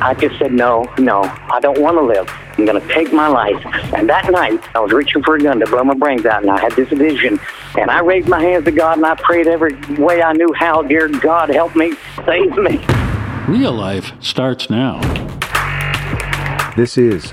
I just said, no, no, I don't want to live. I'm going to take my life. And that night, I was reaching for a gun to blow my brains out, and I had this vision. And I raised my hands to God, and I prayed every way I knew how. Dear God, help me, save me. Real life starts now. This is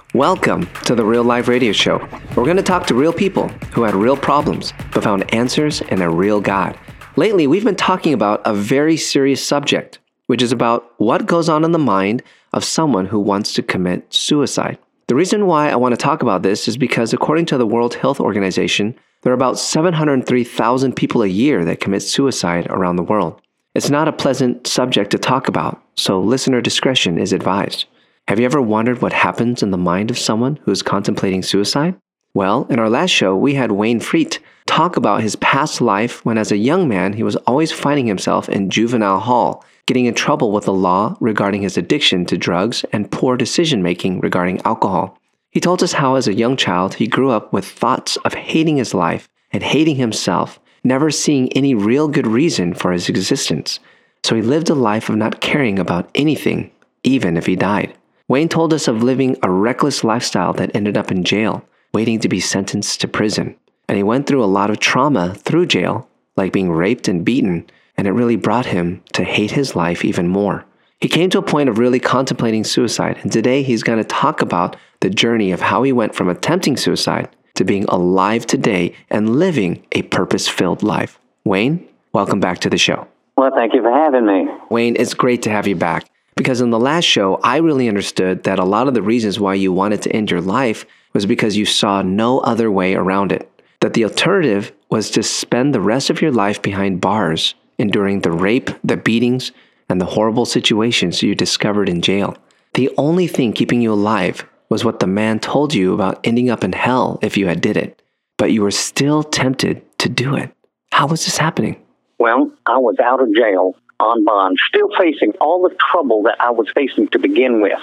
Welcome to the Real Life Radio Show. We're going to talk to real people who had real problems but found answers in a real God. Lately, we've been talking about a very serious subject, which is about what goes on in the mind of someone who wants to commit suicide. The reason why I want to talk about this is because, according to the World Health Organization, there are about 703,000 people a year that commit suicide around the world. It's not a pleasant subject to talk about, so listener discretion is advised. Have you ever wondered what happens in the mind of someone who is contemplating suicide? Well, in our last show, we had Wayne Friedt talk about his past life when, as a young man, he was always finding himself in juvenile hall, getting in trouble with the law regarding his addiction to drugs and poor decision making regarding alcohol. He told us how, as a young child, he grew up with thoughts of hating his life and hating himself, never seeing any real good reason for his existence. So he lived a life of not caring about anything, even if he died. Wayne told us of living a reckless lifestyle that ended up in jail, waiting to be sentenced to prison. And he went through a lot of trauma through jail, like being raped and beaten, and it really brought him to hate his life even more. He came to a point of really contemplating suicide, and today he's going to talk about the journey of how he went from attempting suicide to being alive today and living a purpose filled life. Wayne, welcome back to the show. Well, thank you for having me. Wayne, it's great to have you back. Because in the last show, I really understood that a lot of the reasons why you wanted to end your life was because you saw no other way around it. That the alternative was to spend the rest of your life behind bars, enduring the rape, the beatings, and the horrible situations you discovered in jail. The only thing keeping you alive was what the man told you about ending up in hell if you had did it. But you were still tempted to do it. How was this happening? Well, I was out of jail on bond, still facing all the trouble that I was facing to begin with.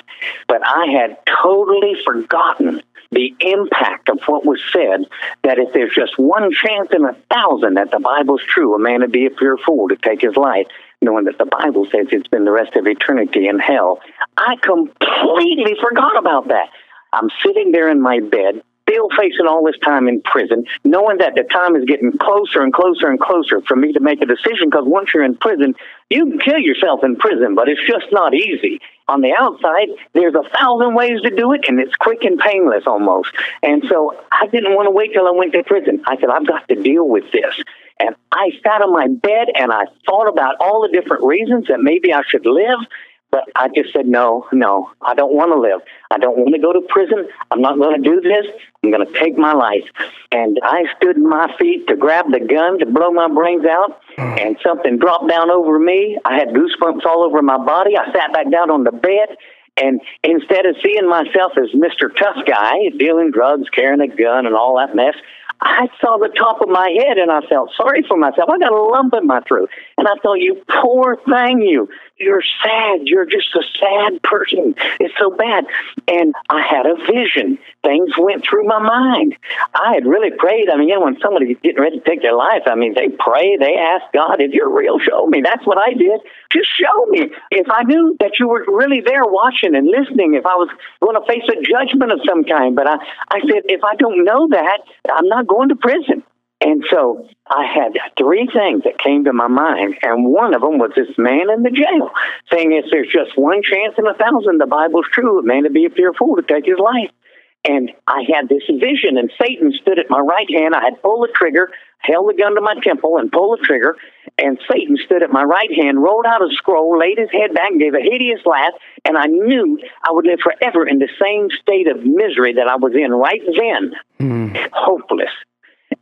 But I had totally forgotten the impact of what was said that if there's just one chance in a thousand that the Bible's true, a man would be a pure fool to take his life, knowing that the Bible says it's been the rest of eternity in hell. I completely forgot about that. I'm sitting there in my bed, still facing all this time in prison, knowing that the time is getting closer and closer and closer for me to make a decision because once you're in prison, you can kill yourself in prison, but it's just not easy. On the outside, there's a thousand ways to do it, and it's quick and painless almost. And so I didn't want to wait till I went to prison. I said, I've got to deal with this. And I sat on my bed and I thought about all the different reasons that maybe I should live but I just said, no, no, I don't want to live. I don't want to go to prison. I'm not going to do this. I'm going to take my life. And I stood my feet to grab the gun to blow my brains out, mm. and something dropped down over me. I had goosebumps all over my body. I sat back down on the bed, and instead of seeing myself as Mr. Tough Guy, dealing drugs, carrying a gun, and all that mess, I saw the top of my head and I felt sorry for myself. I got a lump in my throat. And I thought, you poor thing, you. You're sad. You're just a sad person. It's so bad. And I had a vision. Things went through my mind. I had really prayed. I mean, you know, when somebody's getting ready to take their life, I mean, they pray, they ask God, if you're real, show me. That's what I did. Just show me. If I knew that you were really there watching and listening, if I was going to face a judgment of some kind. But I, I said, if I don't know that, I'm not going to prison. And so I had three things that came to my mind, and one of them was this man in the jail saying, if there's just one chance in a thousand, the Bible's true, a man to be a pure fool to take his life. And I had this vision, and Satan stood at my right hand. I had pulled the trigger, held the gun to my temple, and pulled the trigger. And Satan stood at my right hand, rolled out a scroll, laid his head back, and gave a hideous laugh. And I knew I would live forever in the same state of misery that I was in right then, mm. hopeless.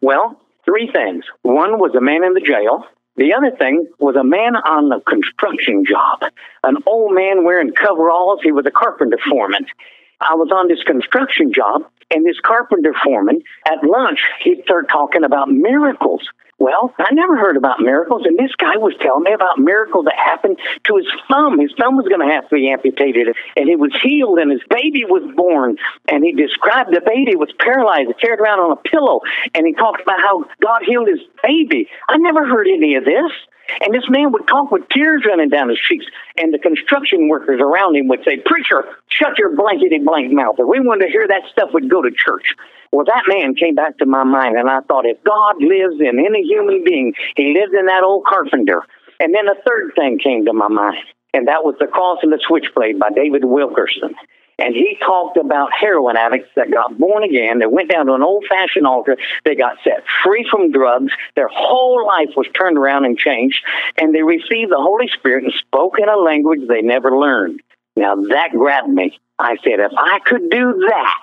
Well, three things. One was a man in the jail. The other thing was a man on the construction job, an old man wearing coveralls. He was a carpenter foreman. I was on this construction job, and this carpenter foreman at lunch, he'd start talking about miracles. Well, I never heard about miracles, and this guy was telling me about miracles that happened to his thumb. His thumb was going to have to be amputated, and he was healed, and his baby was born. And he described the baby was paralyzed, carried around on a pillow, and he talked about how God healed his baby. I never heard any of this. And this man would talk with tears running down his cheeks. And the construction workers around him would say, Preacher, shut your blankety blank mouth. If we wanted to hear that stuff, we'd go to church. Well, that man came back to my mind, and I thought, if God lives in any human being, he lived in that old carpenter. And then a third thing came to my mind, and that was The Cross and the Switchblade by David Wilkerson. And he talked about heroin addicts that got born again. They went down to an old fashioned altar. They got set free from drugs. Their whole life was turned around and changed. And they received the Holy Spirit and spoke in a language they never learned. Now that grabbed me. I said, if I could do that,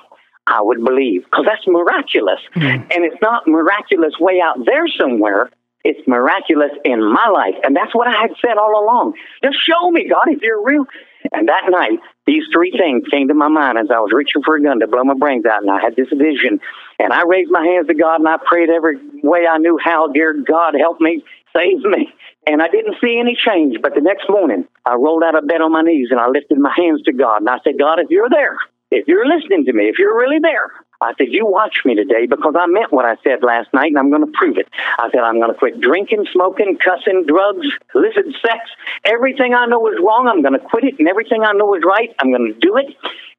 I would believe because that's miraculous. Mm-hmm. And it's not miraculous way out there somewhere. It's miraculous in my life. And that's what I had said all along. Just show me, God, if you're real. And that night, these three things came to my mind as I was reaching for a gun to blow my brains out. And I had this vision. And I raised my hands to God and I prayed every way I knew how. Dear God, help me, save me. And I didn't see any change. But the next morning, I rolled out of bed on my knees and I lifted my hands to God. And I said, God, if you're there, if you're listening to me, if you're really there, I said, You watch me today because I meant what I said last night and I'm going to prove it. I said, I'm going to quit drinking, smoking, cussing, drugs, illicit sex. Everything I know is wrong, I'm going to quit it. And everything I know is right, I'm going to do it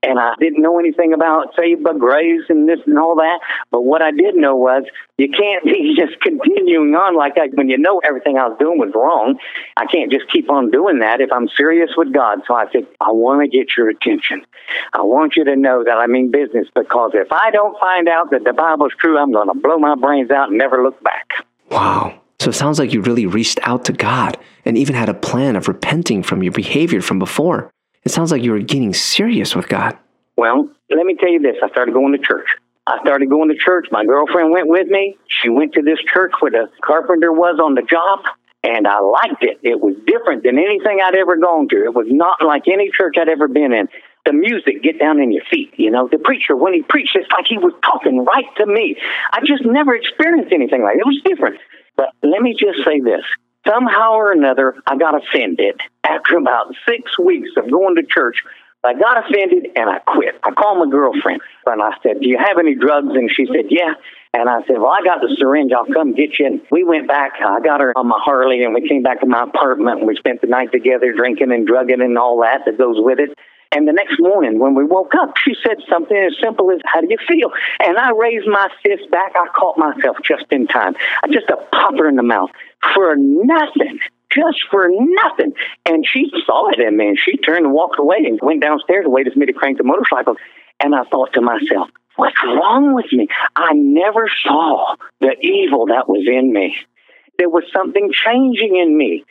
and I didn't know anything about saved by grace and this and all that. But what I did know was you can't be just continuing on like that when you know everything I was doing was wrong. I can't just keep on doing that if I'm serious with God. So I said, I want to get your attention. I want you to know that I mean business because if I don't find out that the Bible's true, I'm going to blow my brains out and never look back. Wow. So it sounds like you really reached out to God and even had a plan of repenting from your behavior from before. It sounds like you were getting serious with God. Well, let me tell you this. I started going to church. I started going to church. My girlfriend went with me. She went to this church where the carpenter was on the job, and I liked it. It was different than anything I'd ever gone to. It was not like any church I'd ever been in. The music get down in your feet, you know. The preacher, when he preached, it's like he was talking right to me. I just never experienced anything like it. It was different. But let me just say this somehow or another, I got offended. After about six weeks of going to church, I got offended and I quit. I called my girlfriend and I said, Do you have any drugs? And she said, Yeah. And I said, Well, I got the syringe. I'll come get you. And we went back. I got her on my Harley and we came back to my apartment and we spent the night together drinking and drugging and all that that goes with it. And the next morning, when we woke up, she said something as simple as, How do you feel? And I raised my fist back. I caught myself just in time. I just a pop her in the mouth for nothing. Just for nothing. And she saw it in me and she turned and walked away and went downstairs and waited for me to crank the motorcycle. And I thought to myself, What's wrong with me? I never saw the evil that was in me. There was something changing in me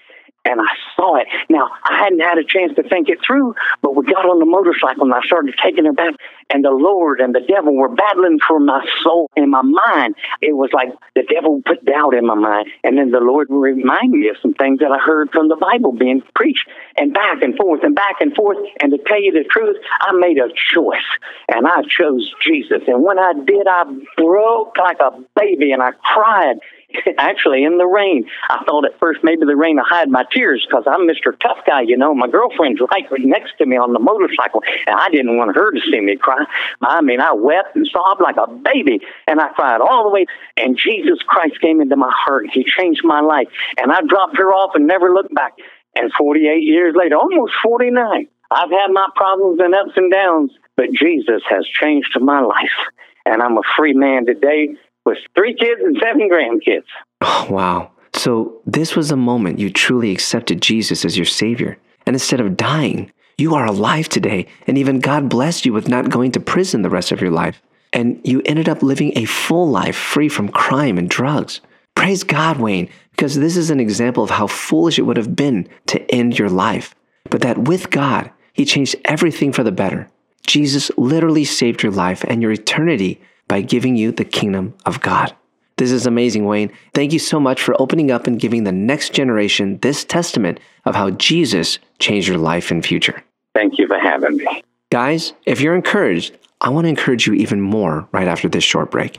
and I saw it. Now, I hadn't had a chance to think it through, but we got on the motorcycle and I started taking her back, and the Lord and the devil were battling for my soul and my mind. It was like the devil put doubt in my mind, and then the Lord reminded me of some things that I heard from the Bible being preached, and back and forth and back and forth. And to tell you the truth, I made a choice, and I chose Jesus. And when I did, I broke like a baby and I cried actually in the rain. I thought at first maybe the rain will hide my tears because I'm Mr. Tough Guy, you know. My girlfriend's right next to me on the motorcycle, and I didn't want her to see me cry. I mean, I wept and sobbed like a baby, and I cried all the way. And Jesus Christ came into my heart. He changed my life, and I dropped her off and never looked back. And 48 years later, almost 49, I've had my problems and ups and downs, but Jesus has changed my life. And I'm a free man today with three kids and seven grandkids. Oh, wow. So, this was a moment you truly accepted Jesus as your Savior. And instead of dying, you are alive today. And even God blessed you with not going to prison the rest of your life. And you ended up living a full life free from crime and drugs. Praise God, Wayne, because this is an example of how foolish it would have been to end your life. But that with God, He changed everything for the better. Jesus literally saved your life and your eternity by giving you the kingdom of God. This is amazing, Wayne. Thank you so much for opening up and giving the next generation this testament of how Jesus changed your life and future. Thank you for having me. Guys, if you're encouraged, I want to encourage you even more right after this short break.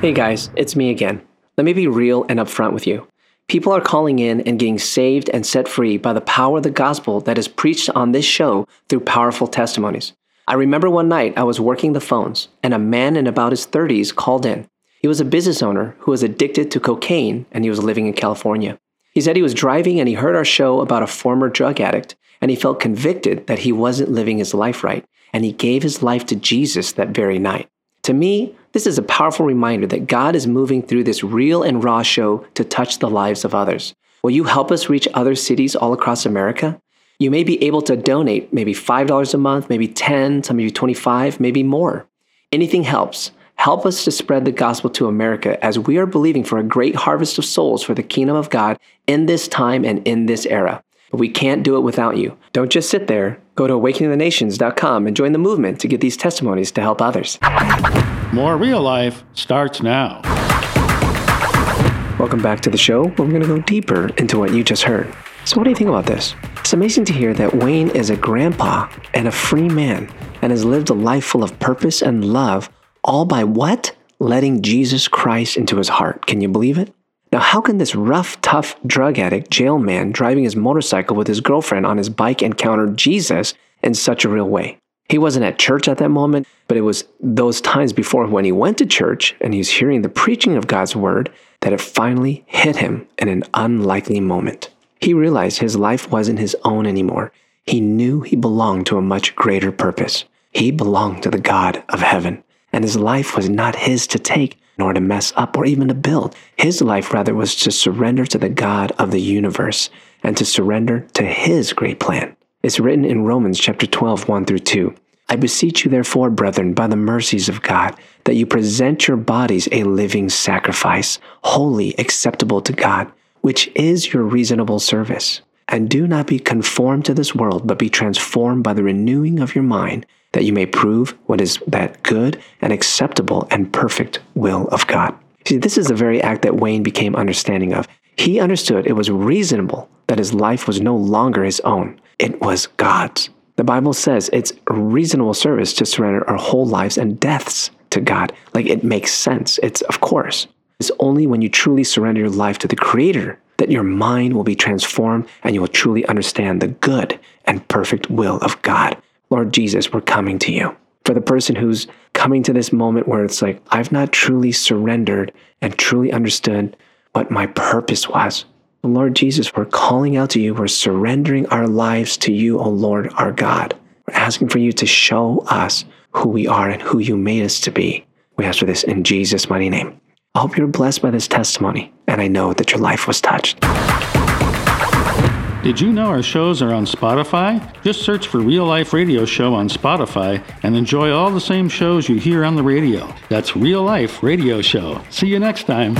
Hey guys, it's me again. Let me be real and upfront with you. People are calling in and getting saved and set free by the power of the gospel that is preached on this show through powerful testimonies. I remember one night I was working the phones and a man in about his 30s called in. He was a business owner who was addicted to cocaine and he was living in California. He said he was driving and he heard our show about a former drug addict and he felt convicted that he wasn't living his life right and he gave his life to Jesus that very night. To me, this is a powerful reminder that God is moving through this real and raw show to touch the lives of others. Will you help us reach other cities all across America? You may be able to donate maybe $5 a month, maybe 10, some maybe 25, maybe more. Anything helps. Help us to spread the gospel to America as we are believing for a great harvest of souls for the kingdom of God in this time and in this era. But we can't do it without you. Don't just sit there. Go to awakeningthenations.com and join the movement to get these testimonies to help others. More real life starts now. Welcome back to the show we're going to go deeper into what you just heard. So, what do you think about this? It's amazing to hear that Wayne is a grandpa and a free man and has lived a life full of purpose and love, all by what? Letting Jesus Christ into his heart. Can you believe it? Now, how can this rough, tough drug addict, jail man, driving his motorcycle with his girlfriend on his bike encounter Jesus in such a real way? He wasn't at church at that moment, but it was those times before when he went to church and he's hearing the preaching of God's word that it finally hit him in an unlikely moment. He realized his life wasn't his own anymore. He knew he belonged to a much greater purpose. He belonged to the God of heaven, and his life was not his to take, nor to mess up or even to build. His life, rather, was to surrender to the God of the universe and to surrender to his great plan. It's written in Romans chapter 12, 1 through 2. I beseech you, therefore, brethren, by the mercies of God, that you present your bodies a living sacrifice, holy, acceptable to God, which is your reasonable service. And do not be conformed to this world, but be transformed by the renewing of your mind, that you may prove what is that good and acceptable and perfect will of God. See, this is the very act that Wayne became understanding of. He understood it was reasonable that his life was no longer his own, it was God's. The Bible says it's reasonable service to surrender our whole lives and deaths to God. Like it makes sense. It's, of course. It's only when you truly surrender your life to the Creator that your mind will be transformed and you will truly understand the good and perfect will of God. Lord Jesus, we're coming to you. For the person who's coming to this moment where it's like, I've not truly surrendered and truly understood what my purpose was. Lord Jesus, we're calling out to you. We're surrendering our lives to you, O Lord, our God. We're asking for you to show us who we are and who you made us to be. We ask for this in Jesus' mighty name. I hope you're blessed by this testimony, and I know that your life was touched. Did you know our shows are on Spotify? Just search for Real Life Radio Show on Spotify and enjoy all the same shows you hear on the radio. That's Real Life Radio Show. See you next time.